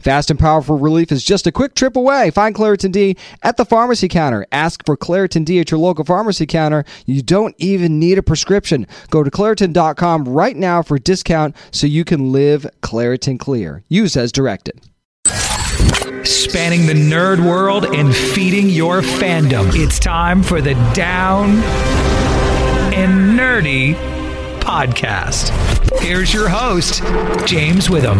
Fast and powerful relief is just a quick trip away. Find Claritin D at the pharmacy counter. Ask for Claritin D at your local pharmacy counter. You don't even need a prescription. Go to Claritin.com right now for a discount so you can live Claritin Clear. Use as directed. Spanning the nerd world and feeding your fandom. It's time for the Down and Nerdy podcast. Here's your host, James Witham.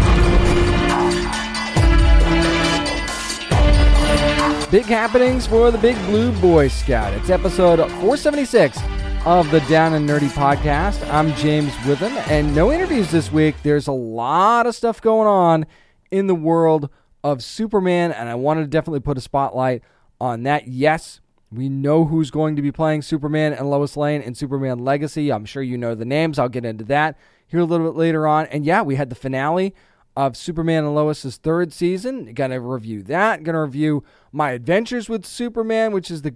Big happenings for the Big Blue Boy Scout. It's episode 476 of the Down and Nerdy podcast. I'm James Witham, and no interviews this week. There's a lot of stuff going on in the world of Superman, and I wanted to definitely put a spotlight on that. Yes, we know who's going to be playing Superman and Lois Lane in Superman Legacy. I'm sure you know the names. I'll get into that here a little bit later on. And yeah, we had the finale of Superman and Lois's third season. Gonna review that. Gonna review My Adventures with Superman, which is the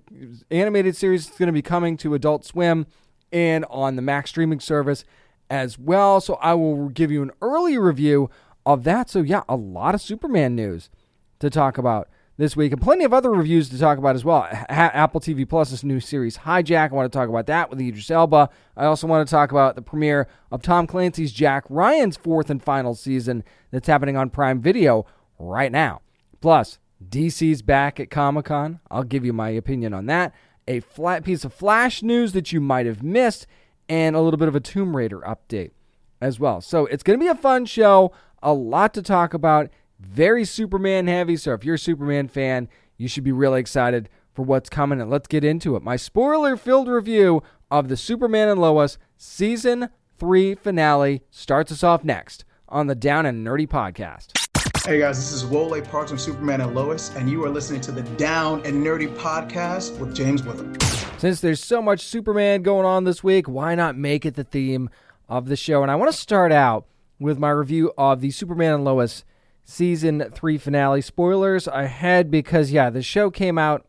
animated series that's gonna be coming to Adult Swim and on the Max streaming service as well. So I will give you an early review of that. So yeah, a lot of Superman news to talk about this week, and plenty of other reviews to talk about as well. Apple TV Plus's new series Hijack. I want to talk about that with Idris Elba. I also want to talk about the premiere of Tom Clancy's Jack Ryan's fourth and final season that's happening on Prime Video right now. Plus, DC's back at Comic Con. I'll give you my opinion on that. A flat piece of Flash news that you might have missed, and a little bit of a Tomb Raider update as well. So it's going to be a fun show. A lot to talk about very Superman heavy. So if you're a Superman fan, you should be really excited for what's coming. And let's get into it. My spoiler filled review of the Superman and Lois season three finale starts us off next on the Down and Nerdy podcast. Hey guys, this is Wole Parks from Superman and Lois, and you are listening to the Down and Nerdy podcast with James Witham. Since there's so much Superman going on this week, why not make it the theme of the show? And I want to start out with my review of the Superman and Lois season three finale. Spoilers ahead because, yeah, the show came out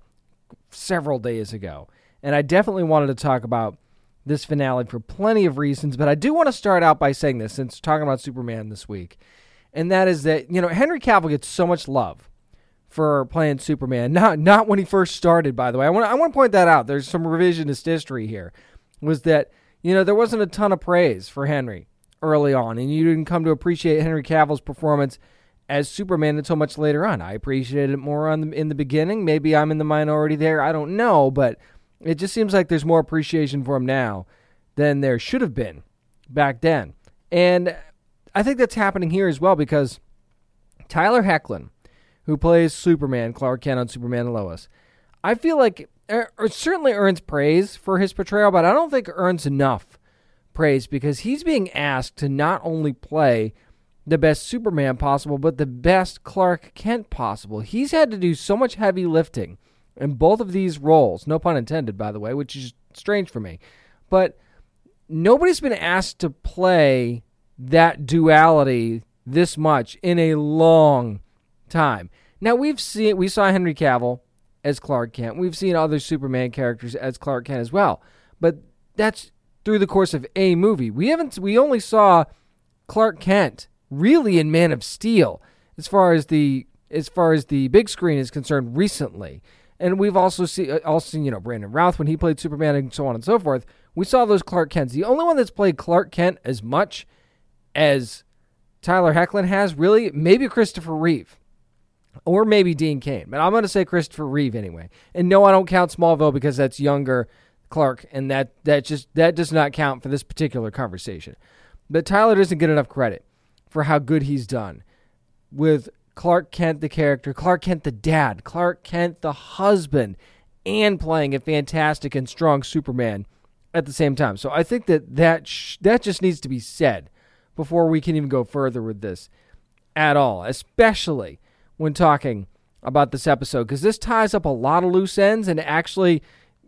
several days ago. And I definitely wanted to talk about this finale for plenty of reasons. But I do want to start out by saying this since talking about Superman this week. And that is that, you know, Henry Cavill gets so much love for playing Superman. Not not when he first started, by the way. I want I want to point that out. There's some revisionist history here. Was that, you know, there wasn't a ton of praise for Henry early on, and you didn't come to appreciate Henry Cavill's performance as Superman until much later on. I appreciated it more on the, in the beginning. Maybe I'm in the minority there. I don't know, but it just seems like there's more appreciation for him now than there should have been back then. And I think that's happening here as well because Tyler Hoechlin, who plays Superman, Clark Kent on Superman and Lois, I feel like er, er, certainly earns praise for his portrayal, but I don't think earns enough praise because he's being asked to not only play the best Superman possible, but the best Clark Kent possible. He's had to do so much heavy lifting in both of these roles, no pun intended, by the way, which is strange for me. But nobody's been asked to play that duality this much in a long time. Now we've seen we saw Henry Cavill as Clark Kent. We've seen other Superman characters as Clark Kent as well. But that's through the course of a movie. We haven't we only saw Clark Kent really in Man of Steel as far as the as far as the big screen is concerned recently. And we've also seen uh, also seen, you know Brandon Routh when he played Superman and so on and so forth. We saw those Clark Kents. The only one that's played Clark Kent as much as Tyler Hoechlin has, really, maybe Christopher Reeve. Or maybe Dean Cain, But I'm going to say Christopher Reeve anyway. And no, I don't count Smallville because that's younger Clark, and that that just that does not count for this particular conversation. But Tyler doesn't get enough credit for how good he's done with Clark Kent, the character, Clark Kent, the dad, Clark Kent, the husband, and playing a fantastic and strong Superman at the same time. So I think that that sh- that just needs to be said before we can even go further with this at all, especially when talking about this episode because this ties up a lot of loose ends and actually,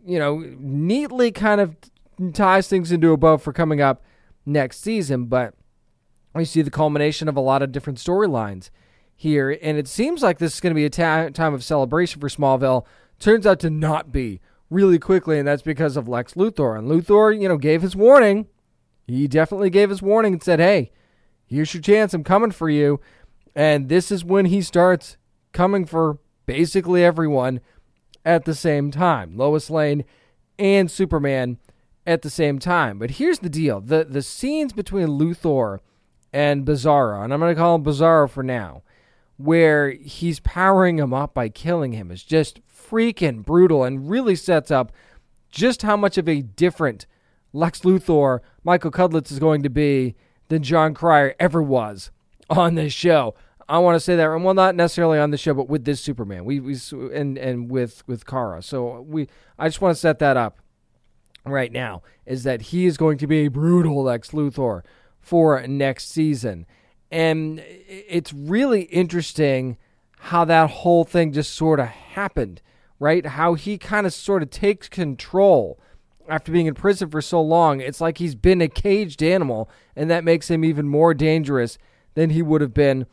you know, neatly kind of ties things into a bow for coming up next season. But we see the culmination of a lot of different storylines here, and it seems like this is going to be a ta- time of celebration for Smallville. Turns out to not be really quickly, and that's because of Lex Luthor. And Luthor, you know, gave his warning. He definitely gave his warning and said, "Hey, here's your chance. I'm coming for you." And this is when he starts coming for basically everyone at the same time. Lois Lane and Superman at the same time. But here's the deal. The the scenes between Luthor and Bizarro, and I'm going to call him Bizarro for now, where he's powering him up by killing him is just freaking brutal and really sets up just how much of a different Lex Luthor Michael Cudlitz is going to be than Jon Cryer ever was on this show. I want to say that, and well, not necessarily on the show, but with this Superman, we, we and and with with Kara. So we, I just want to set that up right now. Is that he is going to be a brutal Lex Luthor for next season, and it's really interesting how that whole thing just sort of happened, right? How he kind of sort of takes control after being in prison for so long. It's like he's been a caged animal, and that makes him even more dangerous than he would have been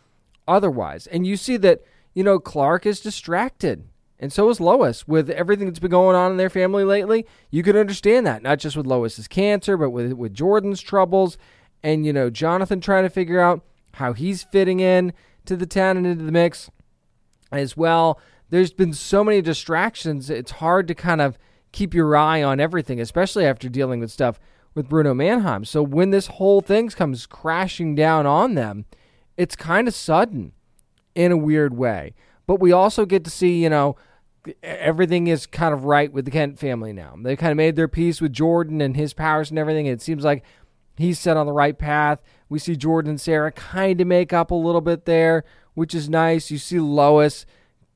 otherwise. And you see that, you know, Clark is distracted. And so is Lois with everything that's been going on in their family lately. You can understand that, not just with Lois's cancer, but with, with Jordan's troubles. And, you know, Jonathan trying to figure out how he's fitting in to the town and into the mix as well. There's been so many distractions. It's hard to kind of keep your eye on everything, especially after dealing with stuff with Bruno Mannheim. So when this whole thing comes crashing down on them, it's kind of sudden in a weird way. But we also get to see, you know, everything is kind of right with the Kent family now. They kind of made their peace with Jordan and his powers and everything. It seems like he's set on the right path. We see Jordan and Sarah kind of make up a little bit there, which is nice. You see Lois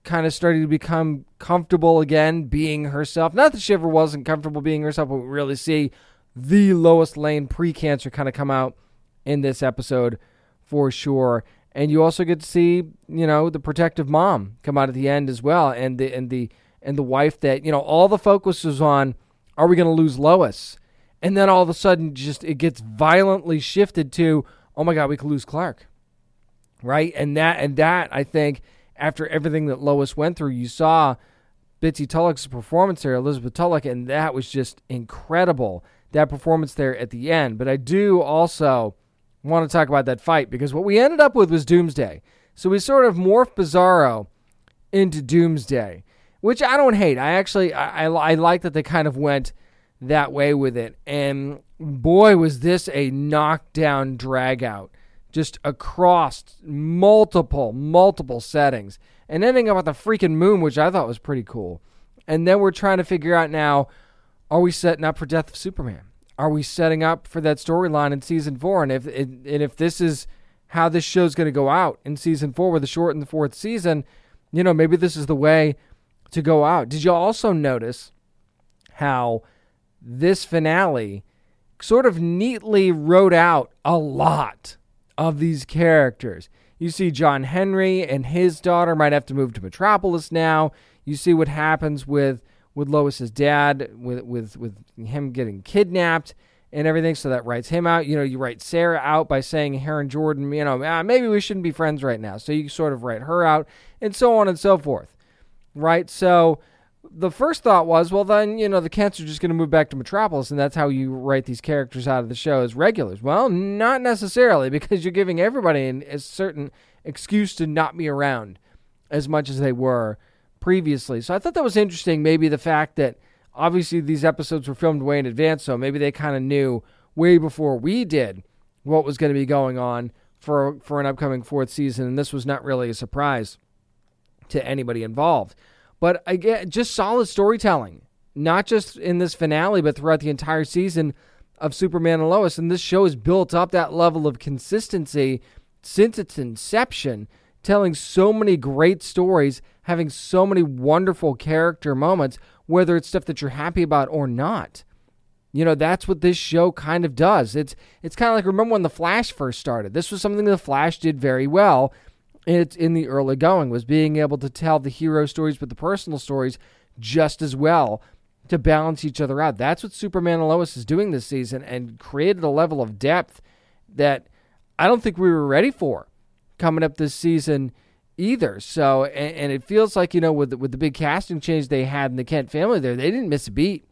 kind of starting to become comfortable again being herself. Not that she ever wasn't comfortable being herself, but we really see the Lois Lane pre cancer kind of come out in this episode for sure. And you also get to see, you know, the protective mom come out at the end as well, and the and the and the wife that you know all the focus was on. Are we going to lose Lois? And then all of a sudden, just it gets violently shifted to, oh my God, we could lose Clark, right? And that and that I think after everything that Lois went through, you saw Bitsie Tulloch's performance there, Elizabeth Tulloch, and that was just incredible. That performance there at the end. But I do also want to talk about that fight because what we ended up with was Doomsday. So we sort of morphed Bizarro into Doomsday, which I don't hate. I actually I, I, I like that they kind of went that way with it. And boy, was this a knockdown drag out just across multiple, multiple settings and ending up with the freaking moon, which I thought was pretty cool. And then we're trying to figure out now are we setting up for Death of Superman? are we setting up for that storyline in season four? And if and if this is how this show's going to go out in season four with a short in the fourth season, you know, maybe this is the way to go out. Did you also notice how this finale sort of neatly wrote out a lot of these characters? You see, John Henry and his daughter might have to move to Metropolis now. You see what happens with with Lois's dad, with with with him getting kidnapped and everything. So that writes him out. You know, you write Sarah out by saying Heron Jordan. You know, ah, maybe we shouldn't be friends right now. So you sort of write her out, and so on and so forth. Right. So the first thought was, well, then you know the Kents are just going to move back to Metropolis, and that's how you write these characters out of the show as regulars. Well, not necessarily, because you're giving everybody an, a certain excuse to not be around as much as they were previously. So I thought that was interesting. Maybe the fact that obviously these episodes were filmed way in advance, so maybe they kind of knew way before we did what was going to be going on for for an upcoming fourth season, and this was not really a surprise to anybody involved. But again, just solid storytelling. not just in this finale, but throughout the entire season of Superman and Lois. And this show has built up that level of consistency since its inception, telling so many great stories, having so many wonderful character moments, whether it's stuff that you're happy about or not. You know, that's what this show kind of does. It's it's kind of like remember when the Flash first started. This was something the Flash did very well. It's in the early going was being able to tell the hero stories but the personal stories just as well to balance each other out. That's what Superman and Lois is doing this season and created a level of depth that I don't think we were ready for coming up this season either. So, and, and it feels like you know with with the big casting change they had in the Kent family there, they didn't miss a beat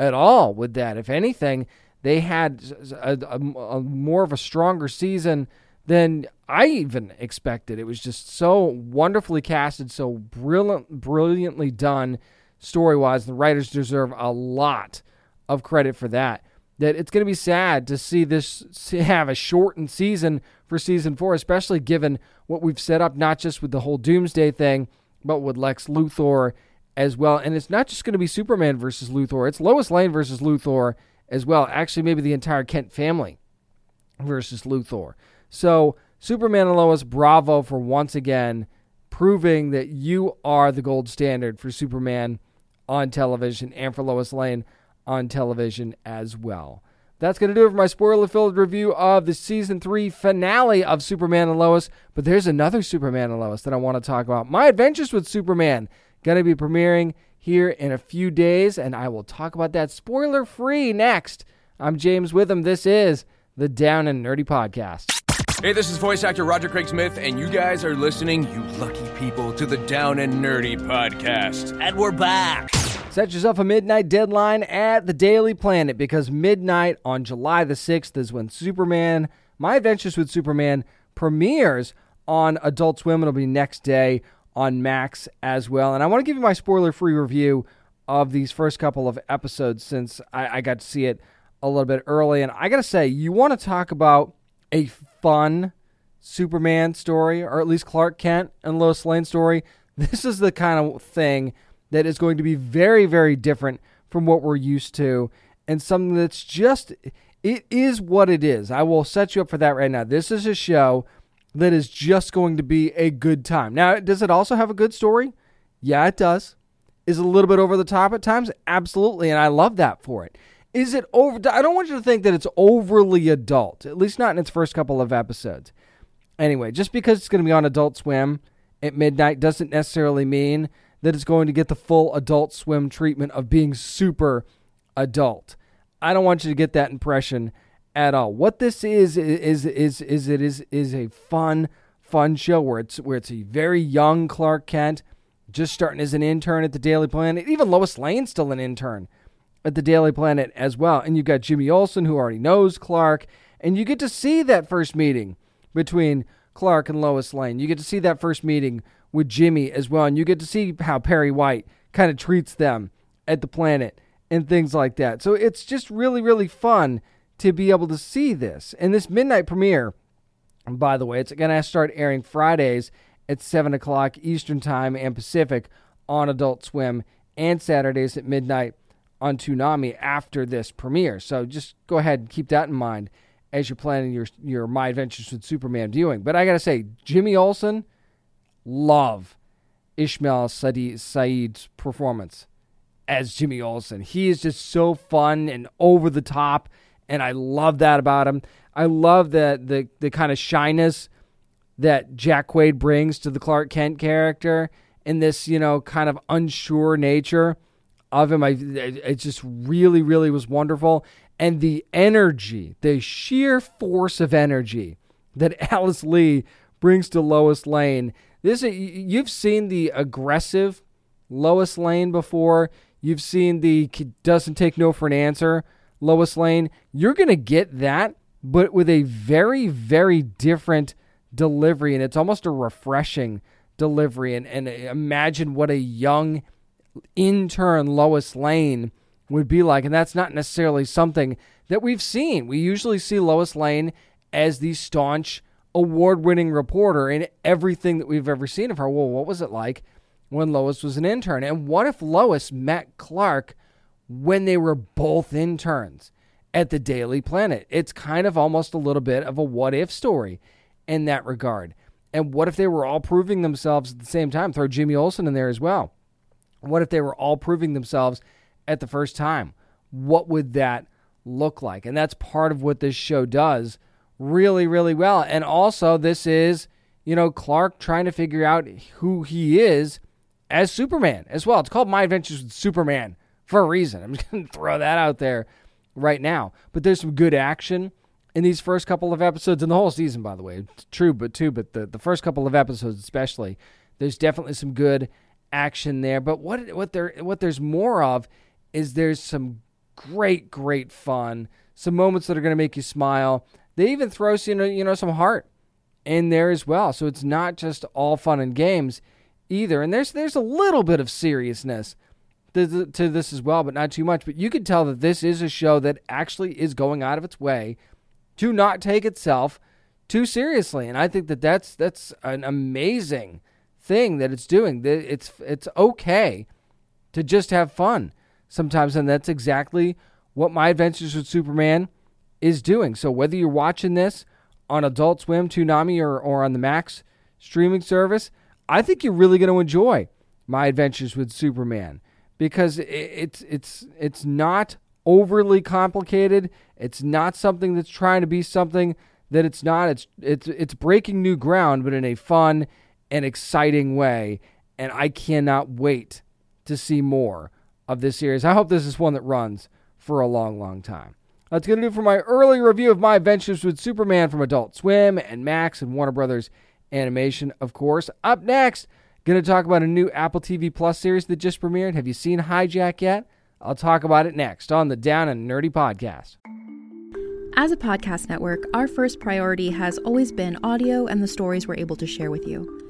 at all with that. If anything, they had a, a, a more of a stronger season than I even expected. It was just so wonderfully casted, so brilliant, brilliantly done story wise. The writers deserve a lot of credit for that. That it's going to be sad to see this have a shortened season for season four, especially given what we've set up, not just with the whole Doomsday thing, but with Lex Luthor as well. And it's not just going to be Superman versus Luthor, it's Lois Lane versus Luthor as well. Actually, maybe the entire Kent family versus Luthor. So, Superman and Lois, bravo for once again proving that you are the gold standard for Superman on television and for Lois Lane on television as well. That's going to do it for my spoiler filled review of the season three finale of Superman and Lois. But there's another Superman and Lois that I want to talk about. My Adventures with Superman going to be premiering here in a few days, and I will talk about that spoiler free next. I'm James Witham. This is the Down and Nerdy Podcast. Hey, this is voice actor Roger Craig Smith, and you guys are listening, you lucky people, to the Down and Nerdy Podcast. And we're back. Set yourself a midnight deadline at the Daily Planet because midnight on July the 6th is when Superman, My Adventures with Superman, premieres on Adult Swim. It'll be next day on Max as well. And I want to give you my spoiler free review of these first couple of episodes since I, I got to see it a little bit early. And I got to say, you want to talk about a fun Superman story, or at least Clark Kent and Lois Lane story. This is the kind of thing that is going to be very, very different from what we're used to, and something that's just, it is what it is. I will set you up for that right now. This is a show that is just going to be a good time. Now, does it also have a good story? Yeah, it does. Is a little bit over the top at times? Absolutely, and I love that for it. Is it over? I don't want you to think that it's overly adult, at least not in its first couple of episodes. Anyway, just because it's going to be on Adult Swim at midnight doesn't necessarily mean that it's going to get the full Adult Swim treatment of being super adult. I don't want you to get that impression at all. What this is is is is it is is a fun fun show where it's where it's a very young Clark Kent just starting as an intern at the Daily Planet. Even Lois Lane's still an intern at the Daily Planet as well. And you've got Jimmy Olsen who already knows Clark, and you get to see that first meeting between Clark and Lois Lane. You get to see that first meeting with Jimmy as well, and you get to see how Perry White kind of treats them at the planet and things like that. So it's just really, really fun to be able to see this. And this midnight premiere, by the way, it's going to start airing Fridays at 7 o'clock Eastern Time and Pacific on Adult Swim, and Saturdays at midnight on Toonami after this premiere. So just go ahead and keep that in mind as you're planning your your My Adventures with Superman viewing. But I gotta say, Jimmy Olsen, love Ishmel Sahid's performance as Jimmy Olsen. He is just so fun and over the top, and I love that about him. I love the the the kind of shyness that Jack Quaid brings to the Clark Kent character in this, you know, kind of unsure nature of him. I it just really, really was wonderful, and the energy, the sheer force of energy that Alice Lee brings to Lois Lane. This you've seen the aggressive Lois Lane before. You've seen the doesn't take no for an answer Lois Lane. You're gonna get that, but with a very, very different delivery, and it's almost a refreshing delivery. And, and imagine what a young intern Lois Lane would be like. And that's not necessarily something that we've seen. We usually see Lois Lane as the staunch, award winning reporter in everything that we've ever seen of her. Well, what was it like when Lois was an intern? And what if Lois met Clark when they were both interns at the Daily Planet. It's kind of almost a little bit of a what if story in that regard. And what if they were all proving themselves at the same time? Throw Jimmy Olsen in there as well. What if they were all proving themselves at the first time? What would that look like? And that's part of what this show does really, really well. And also, this is, you know, Clark trying to figure out who he is as Superman as well. It's called My Adventures with Superman for a reason. I'm just going to throw that out there right now. But there's some good action in these first couple of episodes and the whole season, by the way. It's true, but too, but the, the first couple of episodes especially, there's definitely some good action there. But what what there what there's more of is there's some great, great fun, some moments that are going to make you smile. They even throw you know, you know some heart in there as well. So it's not just all fun and games either. And there's there's a little bit of seriousness to, to this as well, but not too much. But you can tell that this is a show that actually is going out of its way to not take itself too seriously. And I think that that's that's an amazing thing that it's doing. It's it's okay to just have fun sometimes, and that's exactly what My Adventures with Superman is doing. So whether you're watching this on Adult Swim, Toonami, or, or on the Max streaming service, I think you're really going to enjoy My Adventures with Superman because it's it's it's not overly complicated. It's not something that's trying to be something that it's not. It's it's it's breaking new ground, but in a fun and exciting way. And I cannot wait to see more of this series. I hope this is one that runs for a long, long time. That's going to do for my early review of my adventures with Superman from Adult Swim and Max and Warner Brothers Animation, of course. Up next, going to talk about a new Apple TV Plus series that just premiered. Have you seen Hijack yet? I'll talk about it next on the Down and Nerdy podcast. As a podcast network, our first priority has always been audio and the stories we're able to share with you.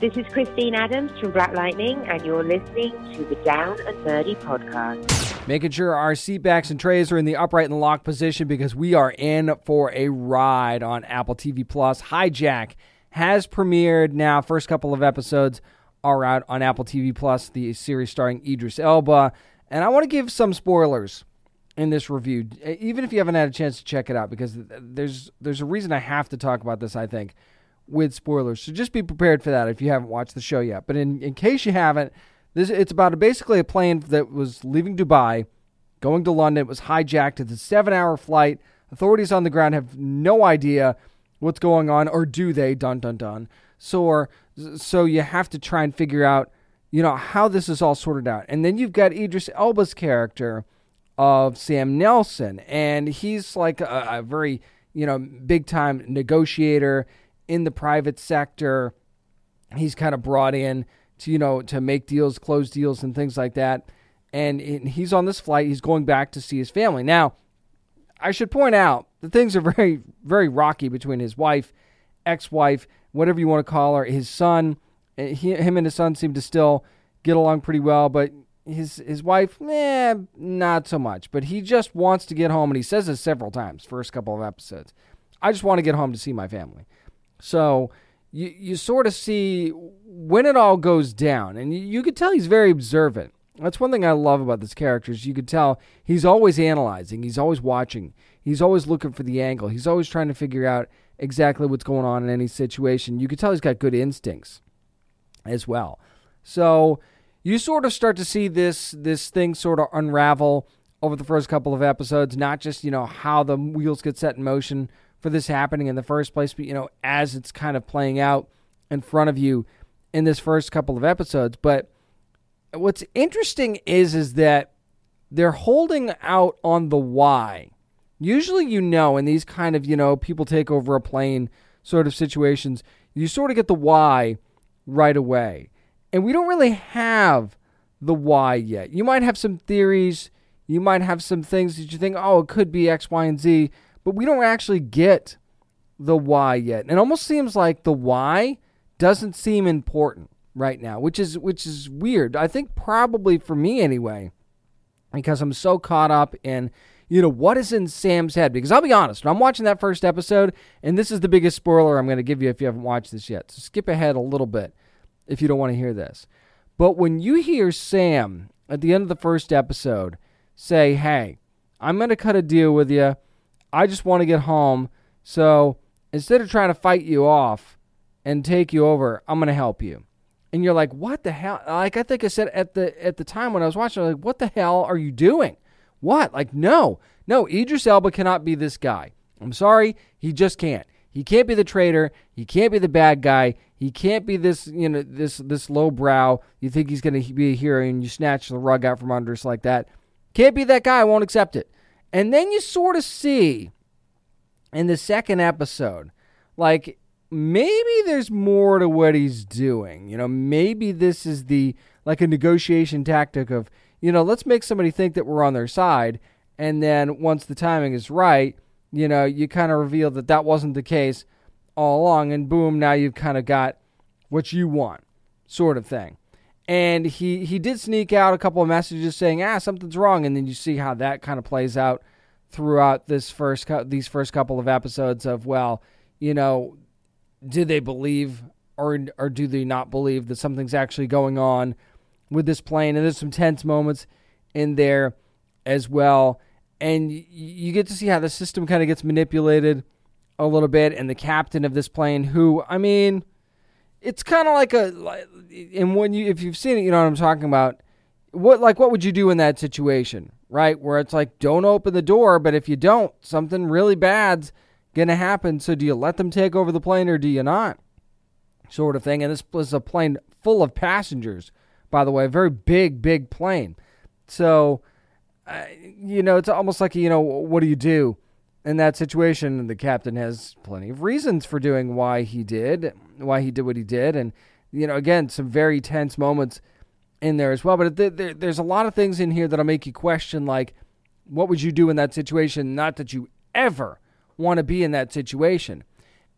This is Christine Adams from Black Lightning, and you're listening to the Down and Nerdy podcast. Making sure our seat backs and trays are in the upright and locked position because we are in for a ride on Apple TV Plus. Hijack has premiered now. First couple of episodes are out on Apple TV Plus, the series starring Idris Elba. And I want to give some spoilers in this review, even if you haven't had a chance to check it out, because there's there's a reason I have to talk about this. I think with spoilers, so just be prepared for that if you haven't watched the show yet. But in in case you haven't, this it's about a, basically a plane that was leaving Dubai, going to London. It was hijacked. It's a seven-hour flight. Authorities on the ground have no idea what's going on, or do they? Dun dun dun. So, or, so you have to try and figure out you know, how this is all sorted out. And then you've got Idris Elba's character of Sam Nelson, and he's like a, a very, you know, big time negotiator in the private sector. He's kind of brought in to, you know, to make deals, close deals, and things like that. And he's on this flight. He's going back to see his family. Now, I should point out that things are very, very rocky between his wife, ex wife, whatever you want to call her, his son. Eh, he, him and his son seem to still get along pretty well, but his his wife, eh, not so much. But he just wants to get home, and he says this several times. First couple of episodes, I just want to get home to see my family. So you you sort of see when it all goes down, and you, you could tell he's very observant. That's one thing I love about this character is you could tell he's always analyzing, he's always watching, he's always looking for the angle, he's always trying to figure out exactly what's going on in any situation. You could tell he's got good instincts as well. So you sort of start to see this this thing sort of unravel over the first couple of episodes, not just, you know, how the wheels get set in motion for this happening in the first place, but you know, as it's kind of playing out in front of you in this first couple of episodes. But what's interesting is is that they're holding out on the why. Usually you know in these kind of, you know, people take over a plane sort of situations, you sort of get the why right away. And we don't really have the why yet. You might have some theories, you might have some things that you think, oh, it could be X, Y, and Z, but we don't actually get the why yet. And it almost seems like the why doesn't seem important right now, which is which is weird. I think probably for me anyway, because I'm so caught up in you know what is in Sam's head. Because I'll be honest, I'm watching that first episode, and this is the biggest spoiler I'm going to give you if you haven't watched this yet. So skip ahead a little bit if you don't want to hear this. But when you hear Sam at the end of the first episode say, Hey, I'm going to cut a deal with you. I just want to get home. So instead of trying to fight you off and take you over, I'm going to help you. And you're like, what the hell? Like I think I said at the at the time when I was watching, I was like, what the hell are you doing? What? Like, no, no, Idris Elba cannot be this guy. I'm sorry, he just can't. He can't be the traitor. He can't be the bad guy. He can't be this, you know, this this low brow. You think he's going to be a hero and you snatch the rug out from under us like that. Can't be that guy. I won't accept it. And then you sort of see in the second episode, like maybe there's more to what he's doing. You know, maybe this is the like a negotiation tactic of, you know, let's make somebody think that we're on their side, and then once the timing is right, you know, you kind of reveal that that wasn't the case all along, and boom, now you've kind of got what you want, sort of thing. And he he did sneak out a couple of messages saying, ah, something's wrong, and then you see how that kind of plays out throughout this first these first couple of episodes of well, you know, do they believe or or do they not believe that something's actually going on with this plane? And there's some tense moments in there as well, and you get to see how the system kind of gets manipulated a little bit, and the captain of this plane, who I mean, it's kind of like a, and when you if you've seen it, you know what I'm talking about. What like what would you do in that situation, right? Where it's like, don't open the door, but if you don't, something really bad's gonna happen. So do you let them take over the plane or do you not? Sort of thing. And this was a plane full of passengers, by the way, a very big, big plane. So, uh, you know, it's almost like you know, what do you do? In that situation, the captain has plenty of reasons for doing why he did, why he did what he did, and you know, again, some very tense moments in there as well. But there's a lot of things in here that'll make you question, like, what would you do in that situation? Not that you ever want to be in that situation.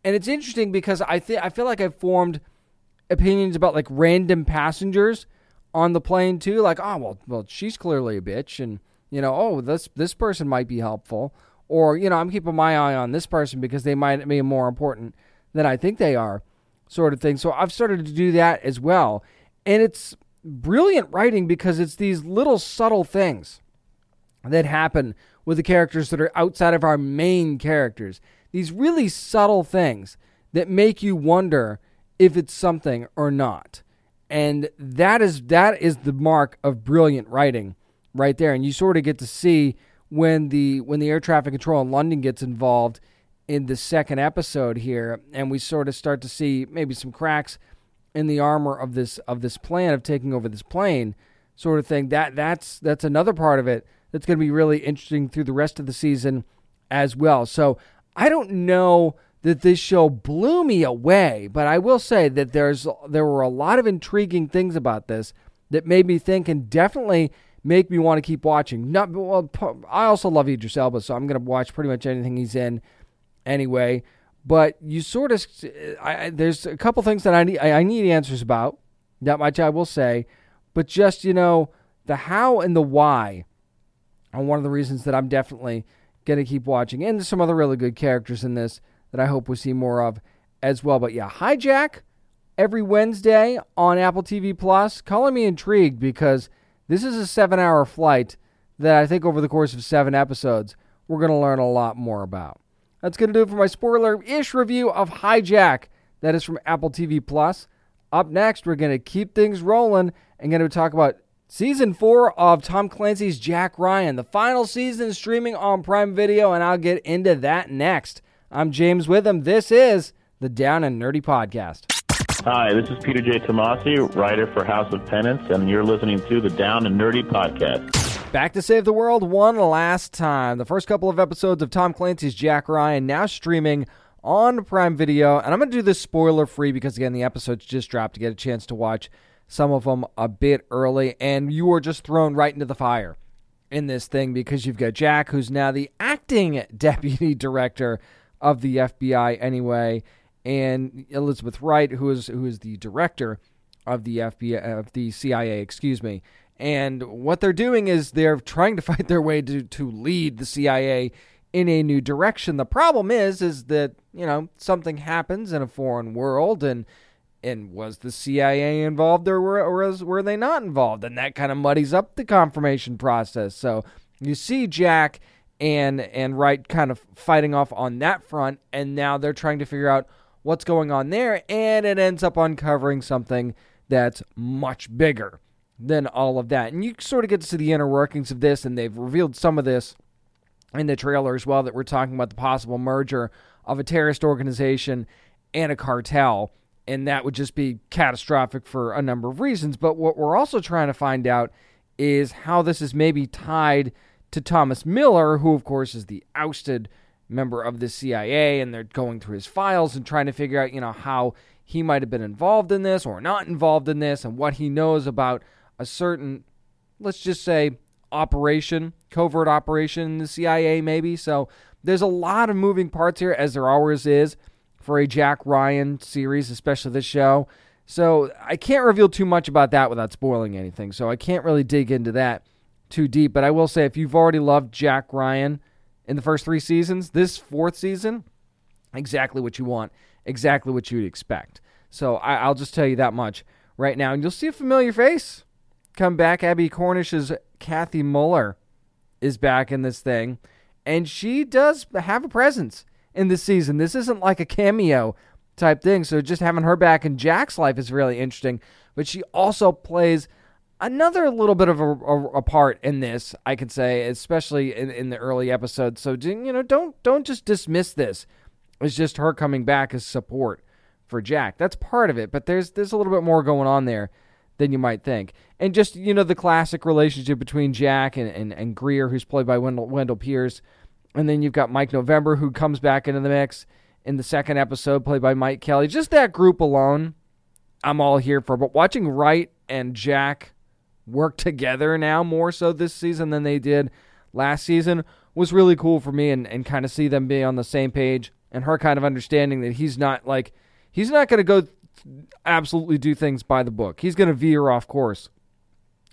And it's interesting because I think I feel like I've formed opinions about like random passengers on the plane too. Like, oh well, well, she's clearly a bitch, and you know, oh this this person might be helpful or you know i'm keeping my eye on this person because they might be more important than i think they are sort of thing. So i've started to do that as well. And it's brilliant writing because it's these little subtle things that happen with the characters that are outside of our main characters. These really subtle things that make you wonder if it's something or not. And that is that is the mark of brilliant writing right there. And you sort of get to see when the when the air traffic control in London gets involved in the second episode here, and we sort of start to see maybe some cracks in the armor of this of this plan of taking over this plane, sort of thing. That that's that's another part of it that's going to be really interesting through the rest of the season as well. So I don't know that this show blew me away, but I will say that there's there were a lot of intriguing things about this that made me think and definitely make me want to keep watching. Not well, I also love Idris Elba, so I'm going to watch pretty much anything he's in anyway. But you sort of, I, there's a couple things that I need I need answers about. That much I will say, but just you know the how and the why are one of the reasons that I'm definitely going to keep watching. And there's some other really good characters in this that I hope we see more of as well. But yeah, Hijack every Wednesday on Apple TV Plus, calling me intrigued because this is a seven hour flight that I think over the course of seven episodes, we're going to learn a lot more about. That's going to do it for my spoiler ish review of Hijack. That is from Apple TV Plus. Up next, we're going to keep things rolling and going to talk about season four of Tom Clancy's Jack Ryan. The final season streaming on Prime Video, and I'll get into that next. I'm James Witham. This is the Down and Nerdy Podcast. Hi, this is Peter J. Tomasi, writer for House of Penance, and you're listening to the Down and Nerdy Podcast. Back to save the world one last time. The first couple of episodes of Tom Clancy's Jack Ryan now streaming on Prime Video, and I'm going to do this spoiler free because, again, the episodes just dropped to get a chance to watch some of them a bit early, and you are just thrown right into the fire in this thing because you've got Jack, who's now the acting deputy director of the FBI anyway and Elizabeth Wright, who is who is the director of the FBI of the CIA, excuse me. And what they're doing is they're trying to fight their way to to lead the CIA in a new direction. The problem is is that, you know, something happens in a foreign world and and was the CIA involved or were, or was, were they not involved? And that kind of muddies up the confirmation process. So you see Jack and and Wright kind of fighting off on that front, and now they're trying to figure out what's going on there, and it ends up uncovering something that's much bigger than all of that. And you sort of get to see the inner workings of this, and they've revealed some of this in the trailer as well that we're talking about the possible merger of a terrorist organization and a cartel. And that would just be catastrophic for a number of reasons. But what we're also trying to find out is how this is maybe tied to Thomas Miller, who, of course, is the ousted member of the CIA and they're going through his files and trying to figure out, you know, how he might have been involved in this or not involved in this and what he knows about a certain, let's just say, operation, covert operation in the CIA, maybe. So there's a lot of moving parts here, as there always is for a Jack Ryan series, especially this show. So I can't reveal too much about that without spoiling anything. So I can't really dig into that too deep. But I will say, if you've already loved Jack Ryan, in the first three seasons. This fourth season, exactly what you want, exactly what you'd expect. So I, will just tell you that much right now. And you'll see a familiar face come back. Abbie Cornish's Cathy Mueller is back in this thing. And she does have a presence in this season. This isn't like a cameo type thing. So just having her back in Jack's life is really interesting. But she also plays another little bit of a, a, a, part in this, I could say, especially in, in the early episodes. So you know, don't don't just dismiss this. It's just her coming back as support for Jack. That's part of it, but there's there's a little bit more going on there than you might think. And just you know, the classic relationship between Jack and and, and Greer, who's played by Wendell, Wendell Pierce, and then you've got Mike November, who comes back into the mix in the second episode, played by Mike Kelly. Just that group alone, I'm all here for. But watching Wright and Jack work together now more so this season than they did last season was really cool for me and, and kind of see them be on the same page and her kind of understanding that he's not like he's not going to go absolutely do things by the book. He's going to veer off course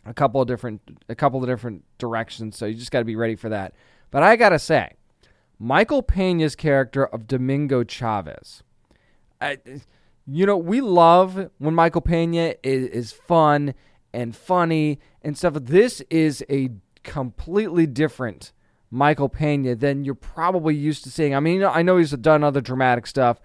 a couple of different a couple of different directions, so you just got to be ready for that. But I got to say, Michael Pena's character of Domingo Chavez. I, you know, we love when Michael Pena is, is fun and funny and stuff. This is a completely different Michael Pena than you're probably used to seeing. I mean, I know he's done other dramatic stuff,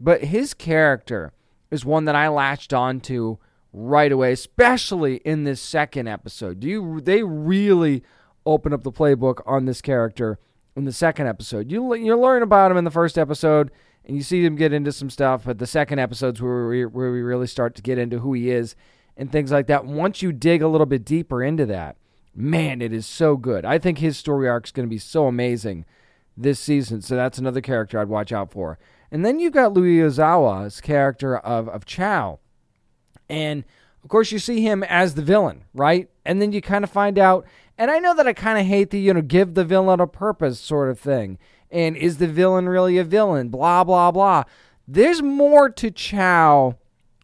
but his character is one that I latched onto right away, especially in this second episode. Do you they really open up the playbook on this character in the second episode. You you learn about him in the first episode, and you see him get into some stuff. But the second episode's where we where we really start to get into who he is and things like that. Once you dig a little bit deeper into that, man, it is so good. I think his story arc is going to be so amazing this season. So that's another character I'd watch out for. And then you've got Louis Ozawa's character of of Chow, and of course you see him as the villain, right? And then you kind of find out. And I know that I kind of hate the you know give the villain a purpose sort of thing. And is the villain really a villain? Blah blah blah. There's more to Chow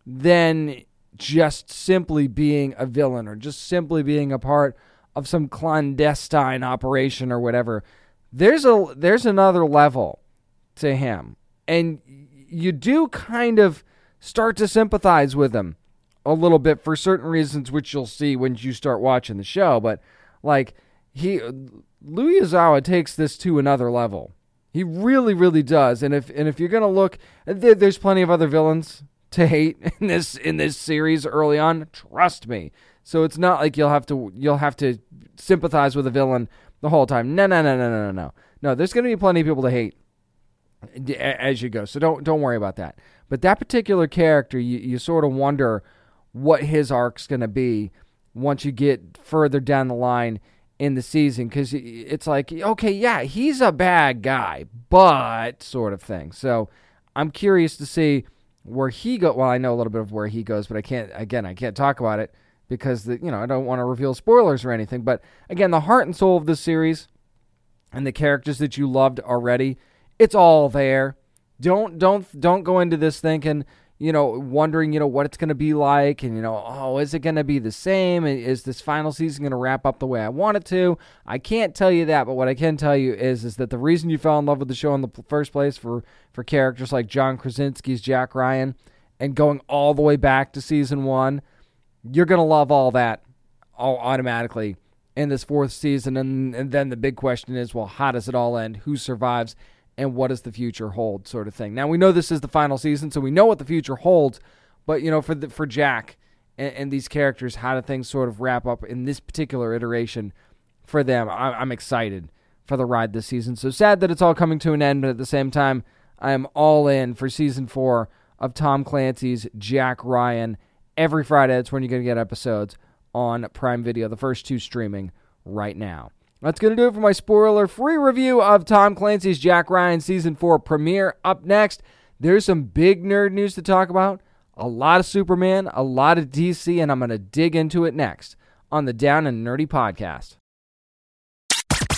than just simply being a villain or just simply being a part of some clandestine operation or whatever. There's a there's another level to him. And you do kind of start to sympathize with him a little bit for certain reasons which you'll see when you start watching the show, but like he Louis Ozawa takes this to another level. He really, really does. And if and if you're gonna look, there's plenty of other villains to hate in this in this series early on. Trust me. So it's not like you'll have to you'll have to sympathize with a villain the whole time. No, no, no, no, no, no. No, there's going to be plenty of people to hate as you go. So don't don't worry about that. But that particular character, you, you sort of wonder what his arc's going to be once you get further down the line in the season because it's like okay yeah he's a bad guy but sort of thing so i'm curious to see where he go well i know a little bit of where he goes but i can't again i can't talk about it because the, you know I don't want to reveal spoilers or anything. But again, the heart and soul of this series and the characters that you loved already, it's all there. Don't don't don't go into this thinking you know wondering you know what it's going to be like and you know oh is it going to be the same is this final season going to wrap up the way i want it to i can't tell you that but what i can tell you is is that the reason you fell in love with the show in the first place for for characters like john krasinski's jack ryan and going all the way back to season one you're going to love all that all automatically in this fourth season. And, and then the big question is well, how does it all end? Who survives? And what does the future hold, sort of thing. Now we know this is the final season, so we know what the future holds. But you know, for the, for Jack and, and these characters, how do things sort of wrap up in this particular iteration for them? I, I'm excited for the ride this season. So sad that it's all coming to an end, but at the same time, I am all in for season four of Tom Clancy's Jack Ryan every Friday. That's when you're going to get episodes on Prime Video, the first two streaming right now. That's going to do it for my spoiler free review of Tom Clancy's Jack Ryan Season 4 premiere. Up next, there's some big nerd news to talk about, a lot of Superman, a lot of DC, and I'm going to dig into it next on the Down and Nerdy podcast.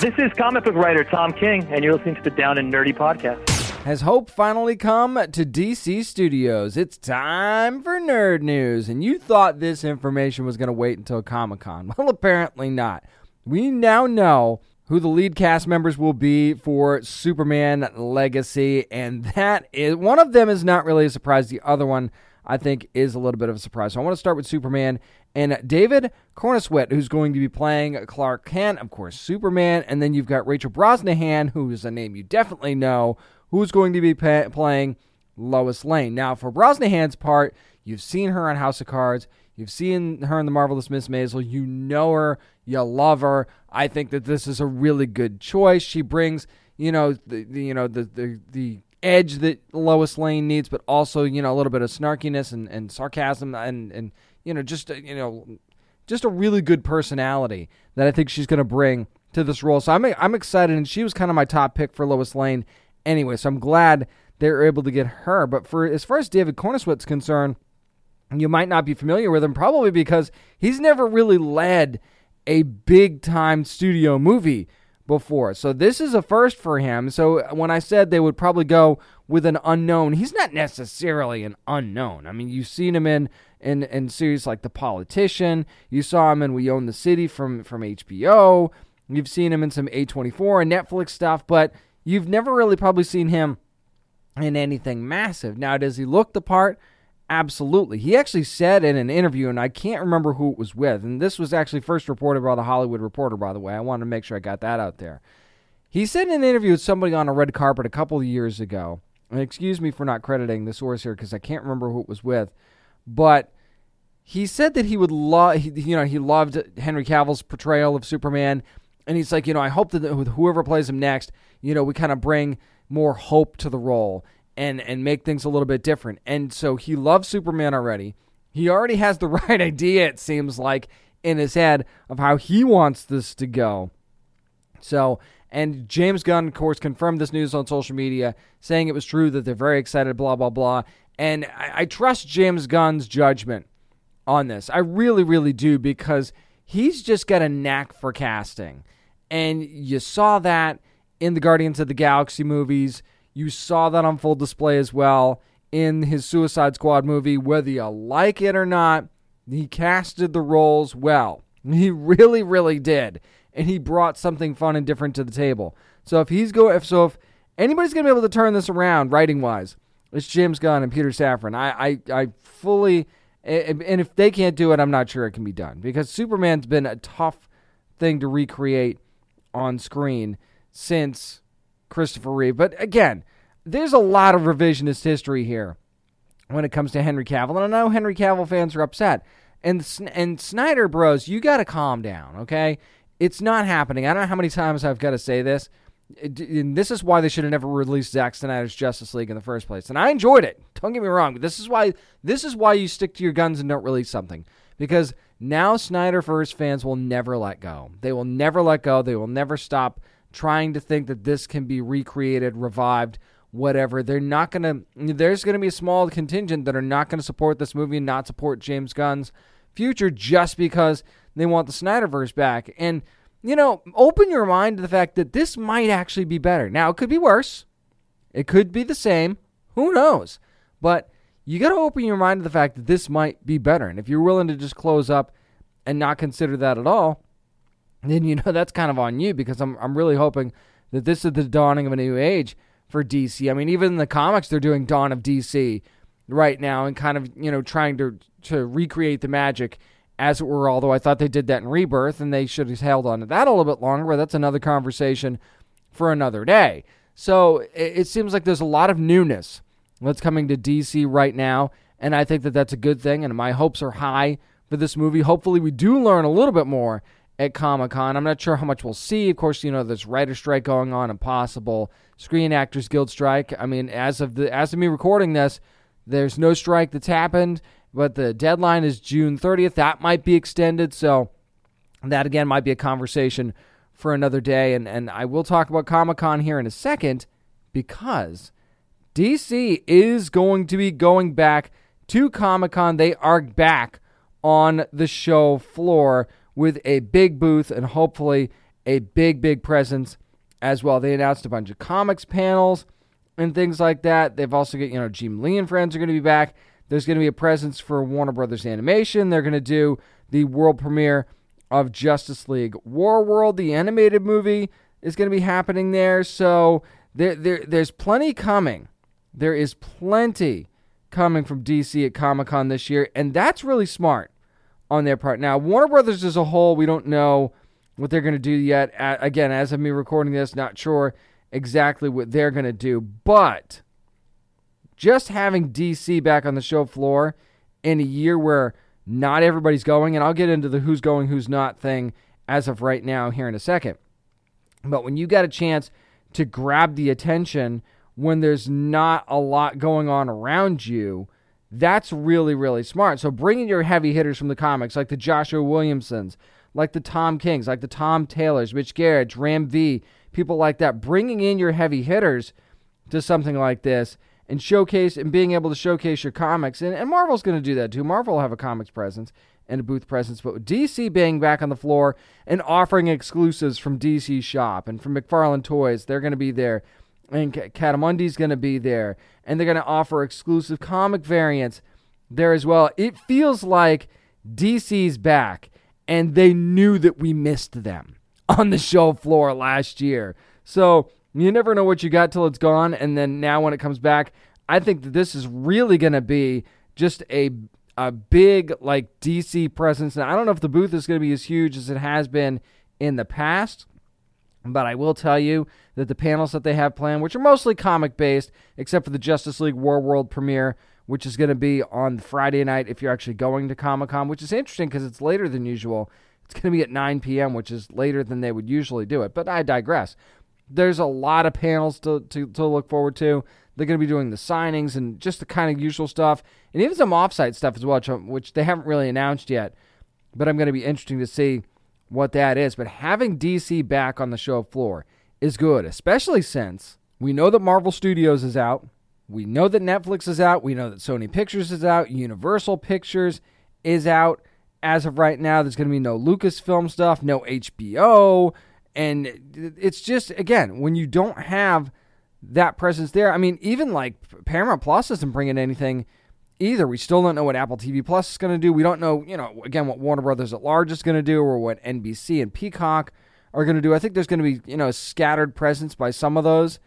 This is comic book writer Tom King, and you're listening to the Down and Nerdy podcast. Has hope finally come to DC Studios? It's time for nerd news. And you thought this information was going to wait until Comic Con. Well, apparently not. We now know who the lead cast members will be for Superman Legacy, and that is one of them is not really a surprise. The other one, I think, is a little bit of a surprise. So I want to start with Superman and David Corenswet, who's going to be playing Clark Kent, of course, Superman, and then you've got Rachel Brosnahan, who is a name you definitely know, who's going to be pa- playing Lois Lane. Now, for Brosnahan's part, you've seen her on House of Cards. You've seen her in The Marvelous Miss Maisel. You know her. You love her. I think that this is a really good choice. She brings, you know, the, the you know the, the the edge that Lois Lane needs, but also you know a little bit of snarkiness and, and sarcasm and and you know just uh, you know just a really good personality that I think she's going to bring to this role. So I'm I'm excited, and she was kind of my top pick for Lois Lane anyway. So I'm glad they were able to get her. But for as far as David Corenswet's concerned, you might not be familiar with him probably because he's never really led a big time studio movie before. So this is a first for him. So when I said they would probably go with an unknown, he's not necessarily an unknown. I mean, you've seen him in in, in series like The Politician. You saw him in We Own the City from from HBO. You've seen him in some A24 and Netflix stuff, but You've never really probably seen him in anything massive. Now, does he look the part? Absolutely. He actually said in an interview, and I can't remember who it was with, and this was actually first reported by the Hollywood Reporter, by the way. I wanted to make sure I got that out there. He said in an interview with somebody on a red carpet a couple of years ago, and excuse me for not crediting the source here because I can't remember who it was with, but he said that he would love, you know, he loved Henry Cavill's portrayal of Superman And he's like, you know, I hope that with whoever plays him next, you know, we kind of bring more hope to the role and and make things a little bit different. And so he loves Superman already. He already has the right idea, it seems like, in his head of how he wants this to go. So, and James Gunn, of course, confirmed this news on social media, saying it was true that they're very excited, blah, blah, blah. And I, I trust James Gunn's judgment on this. I really, really do because he's just got a knack for casting. And you saw that in the Guardians of the Galaxy movies. You saw that on full display as well in his Suicide Squad movie. Whether you like it or not, he casted the roles well. He really, really did. And he brought something fun and different to the table. So if he's go if so if anybody's gonna be able to turn this around writing wise, it's James Gunn and Peter Safran. I, I, I fully and if they can't do it, I'm not sure it can be done because Superman's been a tough thing to recreate on screen since Christopher Reeve. But again, there's a lot of revisionist history here when it comes to Henry Cavill, and I know Henry Cavill fans are upset. And and Snyder Bros, you got to calm down, okay? It's not happening. I don't know how many times I've got to say this. And this is why they should have never released Zack Snyder's Justice League in the first place. And I enjoyed it. Don't get me wrong. But this is why this is why you stick to your guns and don't release something. Because now Snyderverse fans will never let go. They will never let go. They will never stop trying to think that this can be recreated, revived, whatever. They're not going to, there's going to be a small contingent that are not going to support this movie and not support James Gunn's future just because they want the Snyderverse back. And, you know, open your mind to the fact that this might actually be better. Now, it could be worse, it could be the same. Who knows? But you got to open your mind to the fact that this might be better. And if you're willing to just close up and not consider that at all, then you know that's kind of on you because I'm I'm really hoping that this is the dawning of a new age for DC. I mean, even in the comics, they're doing Dawn of DC right now and kind of you know trying to to recreate the magic as it were. Although I thought they did that in Rebirth, and they should have held on to that a little bit longer. But that's another conversation for another day. So it, it seems like there's a lot of newness that's coming to DC right now, and I think that that's a good thing. And my hopes are high for this movie. Hopefully, we do learn a little bit more at Comic Con. I'm not sure how much we'll see. Of course, you know there's writer strike going on, and possible Screen Actors Guild strike. I mean, as of the as of me recording this, there's no strike that's happened, but the deadline is June 30th. That might be extended, so that again might be a conversation for another day. And and I will talk about Comic Con here in a second because DC is going to be going back to Comic Con. They are back on the show floor with a big booth and hopefully a big, big presence as well. They announced a bunch of comics panels and things like that. They've also got, you know, Jim Lee and friends are going to be back. There's going to be a presence for Warner Brothers Animation. They're going to do the world premiere of Justice League Warworld. The animated movie is going to be happening there. So there, there, there's plenty coming. There is plenty coming from DC at Comic Con this year, and that's really smart on their part. Now, Warner Brothers as a whole, we don't know what they're going to do yet. Again, as of me recording this, not sure exactly what they're going to do. But just having DC back on the show floor in a year where not everybody's going, and I'll get into the who's going, who's not thing as of right now here in a second. But when you got a chance to grab the attention when there's not a lot going on around you, that's really, really smart. So bringing your heavy hitters from the comics, like the Joshua Williamsons, like the Tom Kings, like the Tom Taylors, Mitch Gerads, Ram V, people like that, bringing in your heavy hitters to something like this and showcase and being able to showcase your comics. And, and Marvel's going to do that too. Marvel will have a comics presence and a booth presence, but DC being back on the floor and offering exclusives from DC Shop and from McFarlane Toys, they're going to be there and Catamundi's going to be there, and they're going to offer exclusive comic variants there as well. It feels like DC's back, and they knew that we missed them on the show floor last year. So you never know what you got till it's gone, and then now when it comes back, I think that this is really going to be just a a big like DC presence. And I don't know if the booth is going to be as huge as it has been in the past, but I will tell you that the panels that they have planned, which are mostly comic based, except for the Justice League Warworld premiere, which is going to be on Friday night if you're actually going to Comic Con, which is interesting because it's later than usual. It's going to be at 9 p.m., which is later than they would usually do it. But I digress. There's a lot of panels to, to, to look forward to. They're going to be doing the signings and just the kind of usual stuff, and even some offsite stuff as well, which they haven't really announced yet. But I'm going to be interesting to see what that is. But having DC back on the show floor is good, especially since we know that Marvel Studios is out. We know that Netflix is out. We know that Sony Pictures is out. Universal Pictures is out. As of right now, there's going to be no Lucasfilm stuff, no HBO. And it's just, again, when you don't have that presence there, I mean, even like Paramount Plus isn't bringing anything either. We still don't know what Apple TV Plus is going to do. We don't know, you know, again, what Warner Brothers at large is going to do or what NBC and Peacock are going to do. I think there's going to be, you know, scattered presence by some of those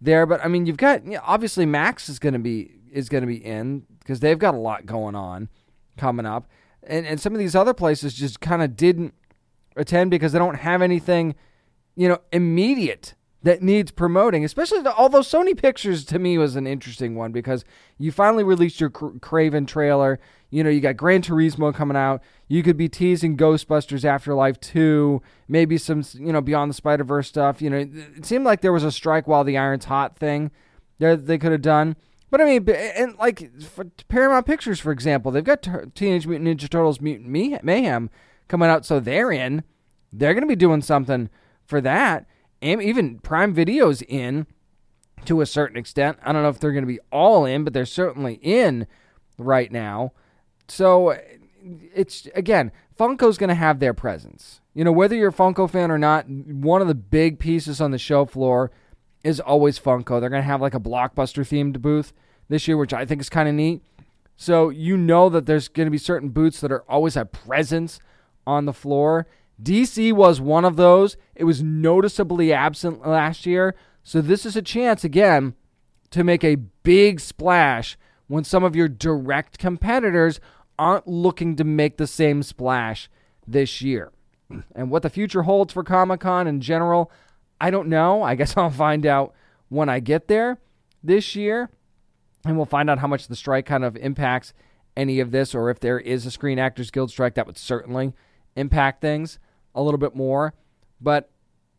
there. But I mean, you've got you know, obviously Max is going to be is going to be in because they've got a lot going on coming up, and and some of these other places just kind of didn't attend because they don't have anything, you know, immediate that needs promoting, especially the, although Sony Pictures to me was an interesting one because you finally released your Kraven trailer. You know, you got Gran Turismo coming out. You could be teasing Ghostbusters Afterlife 2, maybe some, you know, Beyond the Spider Verse stuff. You know, it seemed like there was a strike while the iron's hot thing that they could have done. But I mean, and like Paramount Pictures, for example, they've got Teenage Mutant Ninja Turtles Mutant Mayhem coming out, so they're in. They're going to be doing something for that even Prime Video's in to a certain extent. I don't know if they're going to be all in, but they're certainly in right now. So it's again, Funko's going to have their presence. You know, whether you're a Funko fan or not, one of the big pieces on the show floor is always Funko. They're going to have like a blockbuster themed booth this year, which I think is kind of neat. So you know that there's going to be certain booths that are always a presence on the floor. DC was one of those. It was noticeably absent last year. So this is a chance, again, to make a big splash when some of your direct competitors aren't looking to make the same splash this year. And what the future holds for Comic Con in general, I don't know. I guess I'll find out when I get there this year. And we'll find out how much the strike kind of impacts any of this, or if there is a Screen Actors Guild strike, that would certainly impact things a little bit more. But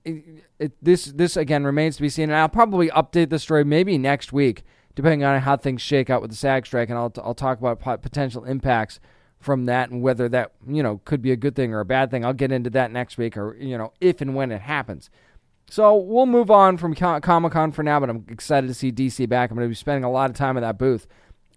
it, it, this this again remains to be seen, and I'll probably update the story maybe next week, depending on how things shake out with the SAG strike, and I'll I'll talk about potential impacts from that and whether that you know could be a good thing or a bad thing. I'll get into that next week, or you know if and when it happens. So we'll move on from Comic Con for now, but I'm excited to see DC back. I'm going to be spending a lot of time at that booth,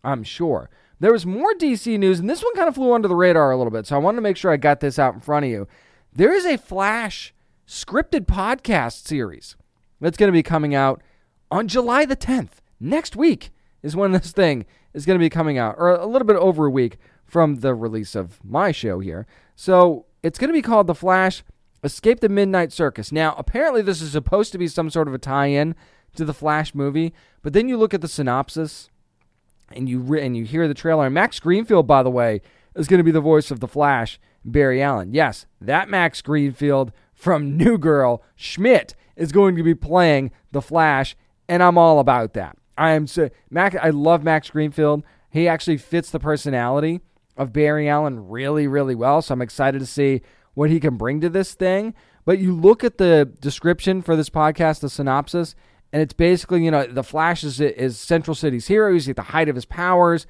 I'm sure. There was more DC news, and this one kind of flew under the radar a little bit, so I wanted to make sure I got this out in front of you. There is a Flash scripted podcast series that's going to be coming out on July the 10th. Next week is when this thing is going to be coming out, or a little bit over a week from the release of my show here. So it's going to be called The Flash Escape the Midnight Circus. Now, apparently, this is supposed to be some sort of a tie in to the Flash movie, but then you look at the synopsis and you, re- and you hear the trailer. And Max Greenfield, by the way, is going to be the voice of the Flash Barry Allen. Yes, that Max Greenfield from New Girl, Schmidt, is going to be playing The Flash, and I'm all about that. I am so Mac. I love Max Greenfield. He actually fits the personality of Barry Allen really, really well. So I'm excited to see what he can bring to this thing. But you look at the description for this podcast, the synopsis, and it's basically, you know, the Flash is, is Central City's hero. He's at the height of his powers,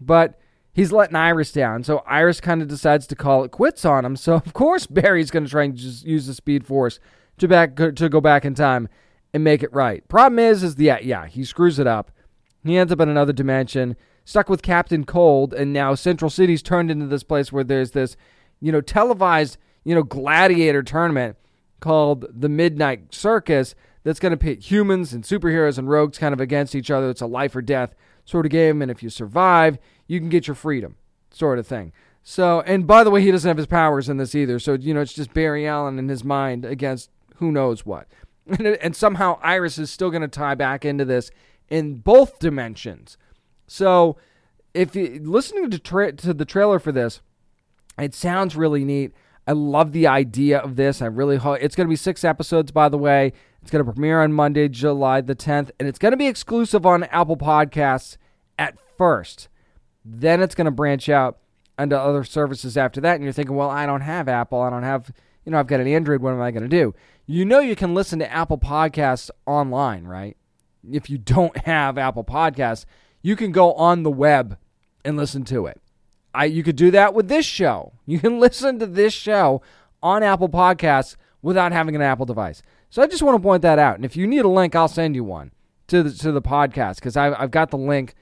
but he's letting Iris down. So Iris kind of decides to call it quits on him. So of course Barry's going to try and just use the Speed Force to back to go back in time and make it right. Problem is, is yeah, yeah, he screws it up. He ends up in another dimension, stuck with Captain Cold, and now Central City's turned into this place where there's this, you know, televised, you know, gladiator tournament called the Midnight Circus that's going to pit humans and superheroes and rogues kind of against each other. It's a life or death sort of game, and if you survive, you can get your freedom, sort of thing. So, and by the way, he doesn't have his powers in this either. So, you know, it's just Barry Allen in his mind against who knows what. And, somehow Iris is still going to tie back into this in both dimensions. So, if you listening to, tra- to the trailer for this, it sounds really neat. I love the idea of this. I really hope it's going to be six episodes, by the way. It's going to premiere on Monday, July the 10th, and it's going to be exclusive on Apple Podcasts at first. Then it's going to branch out onto other services after that, and you're thinking, well, I don't have Apple, I don't have, you know, I've got an Android. What am I going to do? You know, you can listen to Apple Podcasts online, right? If you don't have Apple Podcasts, you can go on the web and listen to it. I you could do that with this show. You can listen to this show on Apple Podcasts without having an Apple device. So I just want to point that out. And if you need a link, I'll send you one to the to the podcast because I've I've got the link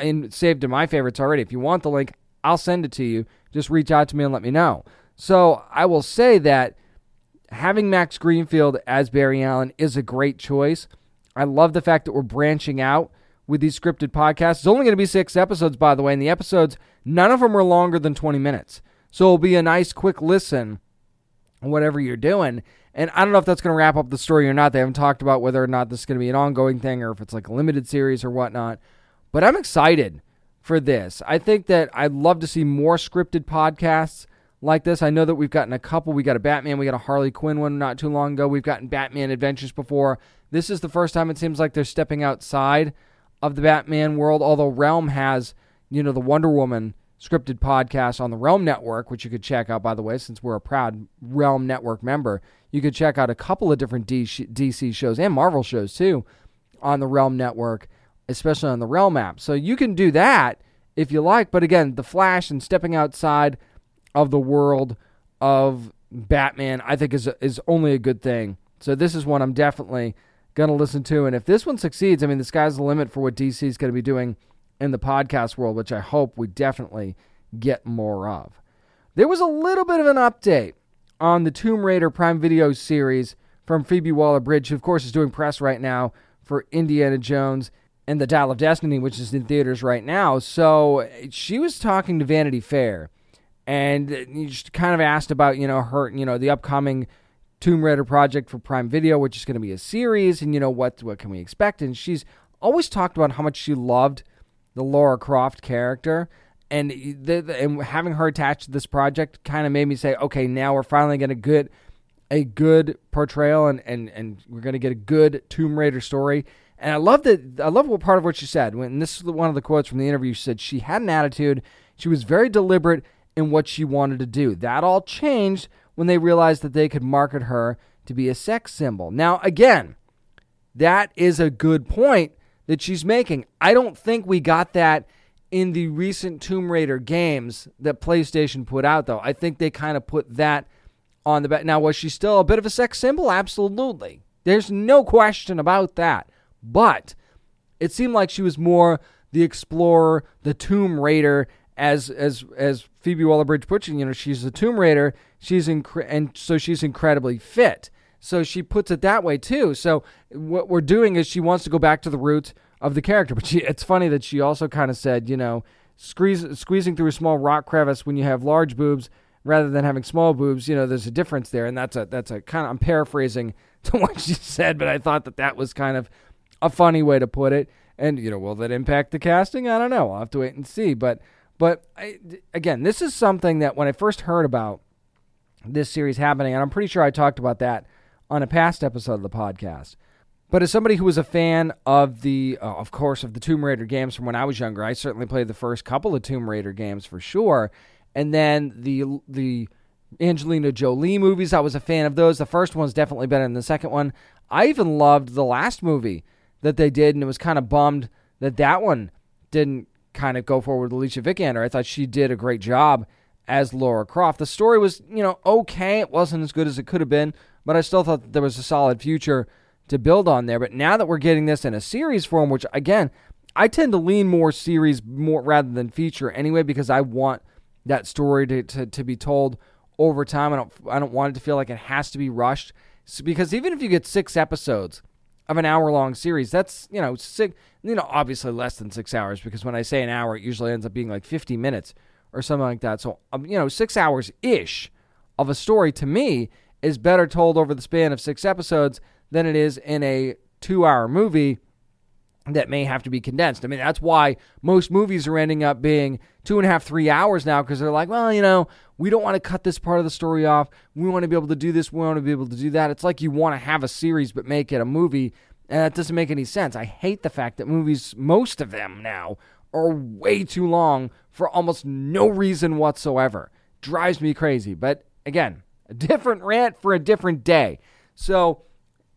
in saved in my favorites already. If you want the link, I'll send it to you. Just reach out to me and let me know. So I will say that having Max Greenfield as Barry Allen is a great choice. I love the fact that we're branching out with these scripted podcasts. It's only going to be six episodes, by the way, and the episodes, none of them are longer than 20 minutes. So it'll be a nice, quick listen, whatever you're doing. And I don't know if that's going to wrap up the story or not. They haven't talked about whether or not this is going to be an ongoing thing or if it's like a limited series or whatnot. But I'm excited for this. I think that I'd love to see more scripted podcasts like this. I know that we've gotten a couple. We got a Batman, we got a Harley Quinn one not too long ago. We've gotten Batman Adventures before. This is the first time it seems like they're stepping outside of the Batman world, although Realm has, you know, the Wonder Woman scripted podcast on the Realm Network, which you could check out, by the way, since we're a proud Realm Network member. You could check out a couple of different DC shows and Marvel shows, too, on the Realm Network especially on the Realm app. So you can do that if you like. But again, the Flash and stepping outside of the world of Batman, I think is is only a good thing. So this is one I'm definitely gonna listen to. And if this one succeeds, I mean, the sky's the limit for what DC is going to be doing in the podcast world, which I hope we definitely get more of. There was a little bit of an update on the Tomb Raider Prime Video series from Phoebe Waller Bridge, who, of course, is doing press right now for Indiana Jones and the Dial of Destiny, which is in theaters right now. So she was talking to Vanity Fair, and you just kind of asked about you know her you know the upcoming Tomb Raider project for Prime Video, which is going to be a series, and you know what what can we expect? And she's always talked about how much she loved the Laura Croft character. And, the, the, and having her attached to this project kind of made me say, okay, now we're finally going to get a good portrayal and, and, and we're going to get a good Tomb Raider story. And I love that. I love what part of what she said. When this is one of the quotes from the interview, she said she had an attitude. She was very deliberate in what she wanted to do. That all changed when they realized that they could market her to be a sex symbol. Now, again, that is a good point that she's making. I don't think we got that in the recent Tomb Raider games that PlayStation put out, though. I think they kind of put that on the back. Now, was she still a bit of a sex symbol? Absolutely. There's no question about that. But it seemed like she was more the explorer, the Tomb Raider, as as as Phoebe Waller-Bridge puts it. You know, she's a Tomb Raider. She's incre- and so she's incredibly fit. So she puts it that way too. So what we're doing is she wants to go back to the roots of the character. But she, it's funny that she also kind of said, you know, squeeze, squeezing through a small rock crevice when you have large boobs rather than having small boobs. You know, there's a difference there, and that's a that's a kind of I'm paraphrasing to what she said, but I thought that that was kind of a funny way to put it. And you know, will that impact the casting? I don't know. I'll have to wait and see. But but I, again, this is something that when I first heard about this series happening, and I'm pretty sure I talked about that on a past episode of the podcast. But as somebody who was a fan of the, uh, of course, of the Tomb Raider games from when I was younger, I certainly played the first couple of Tomb Raider games for sure. And then the the Angelina Jolie movies, I was a fan of those. The first one's definitely better than the second one. I even loved the last movie that they did, and it was kind of bummed that that one didn't kind of go forward with Alicia Vikander. I thought she did a great job as Laura Croft. The story was, you know, okay. It wasn't as good as it could have been, but I still thought there was a solid future to build on there. But now that we're getting this in a series form, which again, I tend to lean more series more rather than feature anyway, because I want that story to, to, to be told over time. I don't I don't want it to feel like it has to be rushed. So, because even if you get six episodes of an hour long series. That's, you know, six, you know, obviously less than six hours because when I say an hour, it usually ends up being like 50 minutes or something like that. So, um, you know, six hours ish of a story to me is better told over the span of six episodes than it is in a two hour movie that may have to be condensed. I mean, that's why most movies are ending up being two and a half, three hours now because they're like, well, you know, we don't want to cut this part of the story off. We want to be able to do this. We want to be able to do that. It's like you want to have a series but make it a movie, and that doesn't make any sense. I hate the fact that movies, most of them now, are way too long for almost no reason whatsoever. Drives me crazy. But again, a different rant for a different day. So,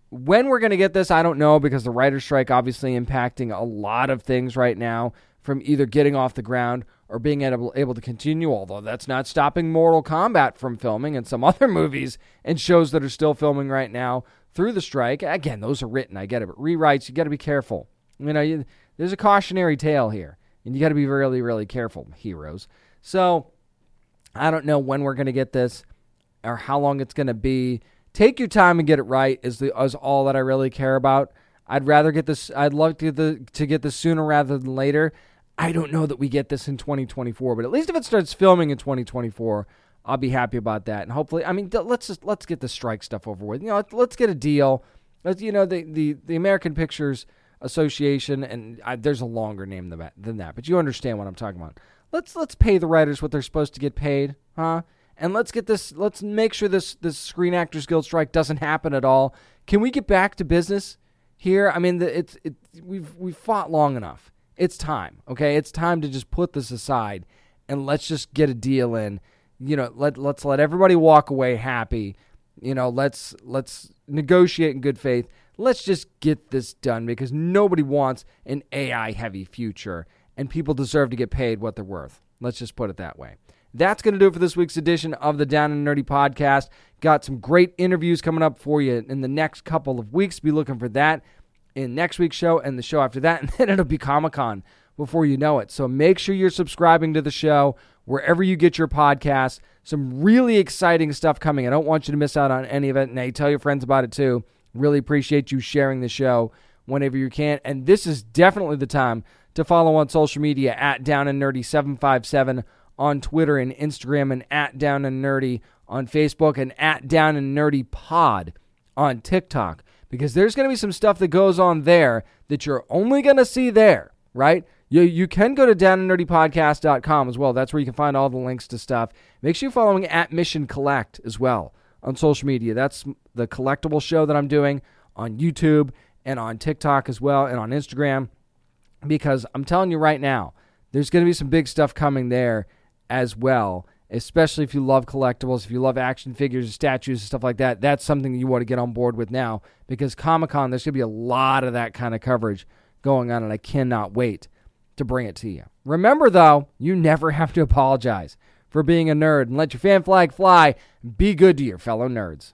when we're going to get this, I don't know because the writer's strike obviously impacting a lot of things right now from either getting off the ground or being able, able to continue, although that's not stopping Mortal Kombat from filming and some other movies and shows that are still filming right now through the strike. Again, those are written, I get it, but rewrites, you got to be careful. You know, you, there's a cautionary tale here, and you got to be really, really careful, heroes. So, I don't know when we're going to get this or how long it's going to be. Take your time and get it right is the is all that I really care about. I'd rather get this. I'd love to get the to get this sooner rather than later. I don't know that we get this in 2024, but at least if it starts filming in 2024, I'll be happy about that. And hopefully, I mean, let's just let's get the strike stuff over with. You know, let's get a deal. You know, the the the American Pictures Association, and I, there's a longer name than that, than that, but you understand what I'm talking about. Let's let's pay the writers what they're supposed to get paid, huh? And let's get this let's make sure this this screen actors guild strike doesn't happen at all. Can we get back to business here? I mean the, it's it, we've we've fought long enough. It's time okay? It's time to just put this aside and let's just get a deal in. You know let let's let everybody walk away happy. You know let's let's negotiate in good faith. Let's just get this done because nobody wants an ai heavy future and people deserve to get paid what they're worth. Let's just put it that way that's going to do it for this week's edition of the Down and Nerdy podcast. Got some great interviews coming up for you in the next couple of weeks. Be looking for that in next week's show and the show after that. And then it'll be Comic Con before you know it. So make sure you're subscribing to the show wherever you get your podcasts. Some really exciting stuff coming. I don't want you to miss out on any of it. And hey, tell your friends about it too. Really appreciate you sharing the show whenever you can. And this is definitely the time to follow on social media at Down and Nerdy 757 on Twitter and Instagram, and at Down and Nerdy on Facebook, and at Down and Nerdy Pod on TikTok. Because there's going to be some stuff that goes on there that you're only going to see there, right? You, you can go to downandnerdypodcast.com as well. That's where you can find all the links to stuff. Make sure you're following at Mission Collect as well on social media. That's the collectible show that I'm doing on YouTube and on TikTok as well and on Instagram. Because I'm telling you right now, there's going to be some big stuff coming there as well, especially if you love collectibles, if you love action figures, statues, and stuff like that. That's something you want to get on board with now because Comic Con, there's going to be a lot of that kind of coverage going on, and I cannot wait to bring it to you. Remember, though, you never have to apologize for being a nerd and let your fan flag fly. Be good to your fellow nerds.